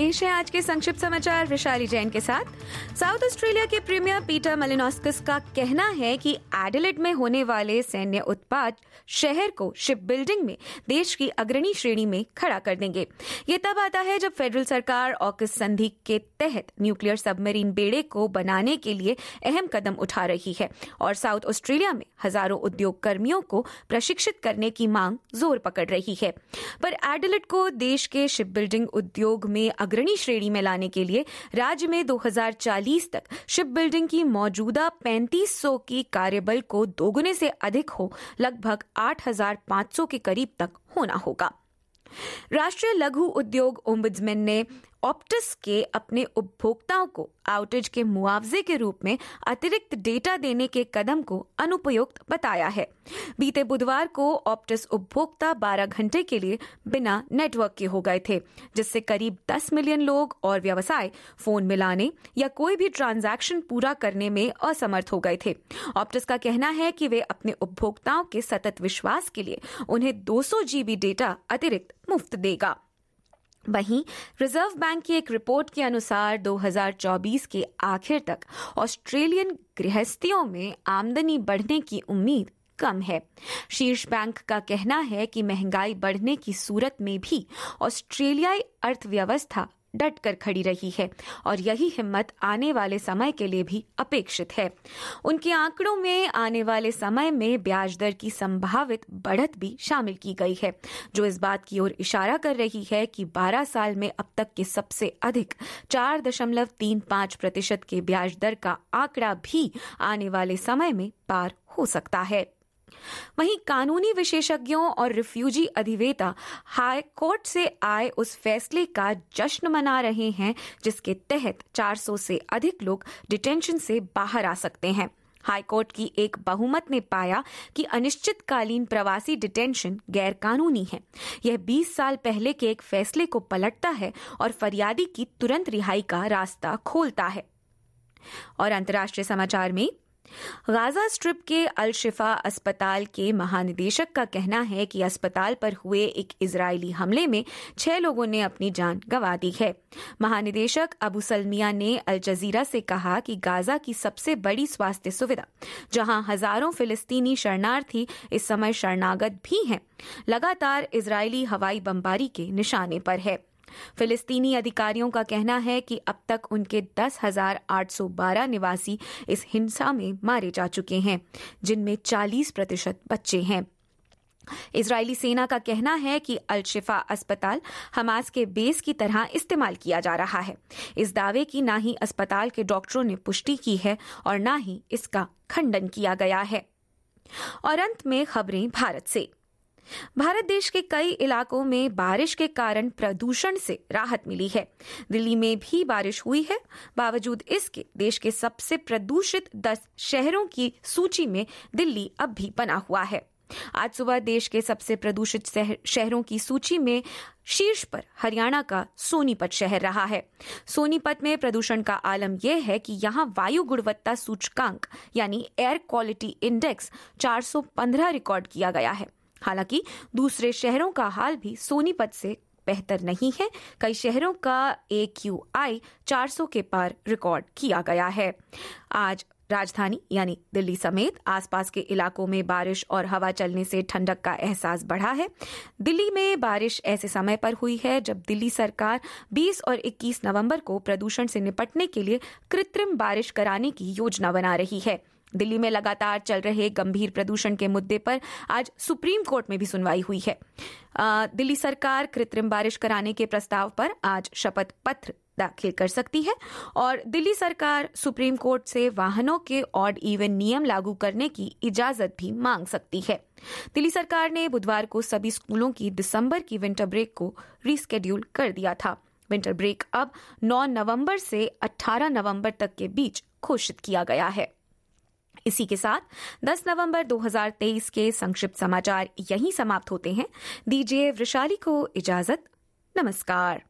पेश है आज के संक्षिप्त समाचार विशाली जैन के साथ। साउथ ऑस्ट्रेलिया के प्रीमियर पीटर मलिनोस्कस का कहना है कि एडिलेट में होने वाले सैन्य उत्पाद शहर को शिप बिल्डिंग में देश की अग्रणी श्रेणी में खड़ा कर देंगे। ये तब आता है जब फेडरल सरकार ऑकस संधि के तहत न्यूक्लियर सबमरीन बेड़े को बनाने के लिए अहम कदम उठा रही है और साउथ ऑस्ट्रेलिया में हज़ारों उद्योग कर्मियों को प्रशिक्षित करने की मांग ज़ोर पकड़ रही है। पर एडिलेट को देश के शिप बिल्डिंग उद्योग में अग्रणी श्रेणी में लाने के लिए राज्य में 2040 तक शिप बिल्डिंग की मौजूदा 3500 की कार्यबल को दोगुने से अधिक हो, लगभग 8500 के करीब तक होना होगा। राष्ट्रीय लघु उद्योग ओम्बुड्समैन ने ऑप्टस के अपने उपभोक्ताओं को आउटेज के मुआवजे के रूप में अतिरिक्त डेटा देने के कदम को अनुपयुक्त बताया है। बीते बुधवार को ऑप्टस उपभोक्ता 12 घंटे के लिए बिना नेटवर्क के हो गए थे, जिससे करीब 10 मिलियन लोग और व्यवसाय, फ़ोन मिलाने या कोई भी ट्रांजैक्शन पूरा करने में असमर्थ हो गए थे। ऑप्टस का कहना है कि वे अपने उपभोक्ताओं के सतत विश्वास के लिए उन्हें 200 जीबी डेटा अतिरिक्त मुफ़्त देगा। वहीं रिज़र्व बैंक की एक रिपोर्ट के अनुसार 2024 के आखिर तक ऑस्ट्रेलियन गृहस्थियों में आमदनी बढ़ने की उम्मीद कम है। शीर्ष बैंक का कहना है कि महँगाई बढ़ने की सूरत में भी ऑस्ट्रेलियाई अर्थव्यवस्था डट कर खड़ी रही है और यही हिम्मत आने वाले समय के लिए भी अपेक्षित है। उनके आंकड़ों में आने वाले समय में ब्याज दर की संभावित बढ़त भी शामिल की गई है, जो इस बात की ओर इशारा कर रही है कि 12 साल में अब तक के सबसे अधिक 4.35 प्रतिशत के ब्याज दर का आंकड़ा भी आने वाले समय में पार हो सकता है। वहीं कानूनी विशेषज्ञों और रिफ्यूजी अधिवेता हाई कोर्ट से आए उस फैसले का जश्न मना रहे हैं, जिसके तहत 400 से अधिक लोग डिटेंशन से बाहर आ सकते हैं। हाईकोर्ट की एक बहुमत ने पाया कि अनिश्चितकालीन प्रवासी डिटेंशन गैर कानूनी है। यह 20 साल पहले के एक फैसले को पलटता है और फरियादी की तुरंत रिहाई का रास्ता खोलता है। और अंतर्राष्ट्रीय समाचार में गाजा स्ट्रिप के अल शिफा अस्पताल के महानिदेशक का कहना है कि अस्पताल पर हुए एक इजरायली हमले में छह लोगों ने अपनी जान गंवा दी है। महानिदेशक अबू सलमिया ने अल जजीरा से कहा कि गाजा की सबसे बड़ी स्वास्थ्य सुविधा, जहाँ हज़ारों फिलिस्तीनी शरणार्थी इस समय शरणागत भी हैं, लगातार इजरायली हवाई बमबारी के निशाने पर है। फिलिस्तीनी अधिकारियों का कहना है कि अब तक उनके दस हज़ार आठ सौ बारह निवासी इस हिंसा में मारे जा चुके हैं, जिनमें चालीस प्रतिशत बच्चे हैं। इजरायली सेना का कहना है कि अल शिफा अस्पताल हमास के बेस की तरह इस्तेमाल किया जा रहा है। इस दावे की ना ही अस्पताल के डॉक्टरों ने पुष्टि की है और ना ही इसका खंडन किया गया है। और अंत में खबरें भारत से। भारत देश के कई इलाकों में बारिश के कारण प्रदूषण से राहत मिली है। दिल्ली में भी बारिश हुई है। बावजूद इसके, देश के सबसे प्रदूषित दस शहरों की सूची में दिल्ली अब भी बना हुआ है। आज सुबह देश के सबसे प्रदूषित शहरों की सूची में शीर्ष पर हरियाणा का सोनीपत शहर रहा है। सोनीपत में प्रदूषण का आलम यह है कि यहाँ वायु गुणवत्ता सूचकांक, यानी एयर क्वालिटी इंडेक्स 415 रिकॉर्ड किया गया है। हालाँकि दूसरे शहरों का हाल भी सोनीपत से बेहतर नहीं है। कई शहरों का ए क्यू आई चार सौ के पार रिकॉर्ड किया गया है। आज राजधानी यानी दिल्ली समेत आसपास के इलाकों में बारिश और हवा चलने से ठंडक का एहसास बढ़ा है। दिल्ली में बारिश ऐसे समय पर हुई है जब दिल्ली सरकार 20 और 21 नवंबर को प्रदूषण से निपटने के लिए कृत्रिम बारिश कराने की योजना बना रही है। दिल्ली में लगातार चल रहे गंभीर प्रदूषण के मुद्दे पर आज सुप्रीम कोर्ट में भी सुनवाई हुई है। दिल्ली सरकार कृत्रिम बारिश कराने के प्रस्ताव पर आज शपथ पत्र दाखिल कर सकती है और दिल्ली सरकार सुप्रीम कोर्ट से वाहनों के ऑड इवन नियम लागू करने की इजाज़त भी मांग सकती है। दिल्ली सरकार ने बुधवार को सभी स्कूलों की दिसंबर की विंटर ब्रेक को रिस्केड्यूल कर दिया था। विंटर ब्रेक अब 9 नवंबर से 18 नवंबर तक के बीच घोषित किया गया है। इसी के साथ 10 नवंबर 2023 के संक्षिप्त समाचार यहीं समाप्त होते हैं। दीजिए वृशाली को इजाज़त। नमस्कार।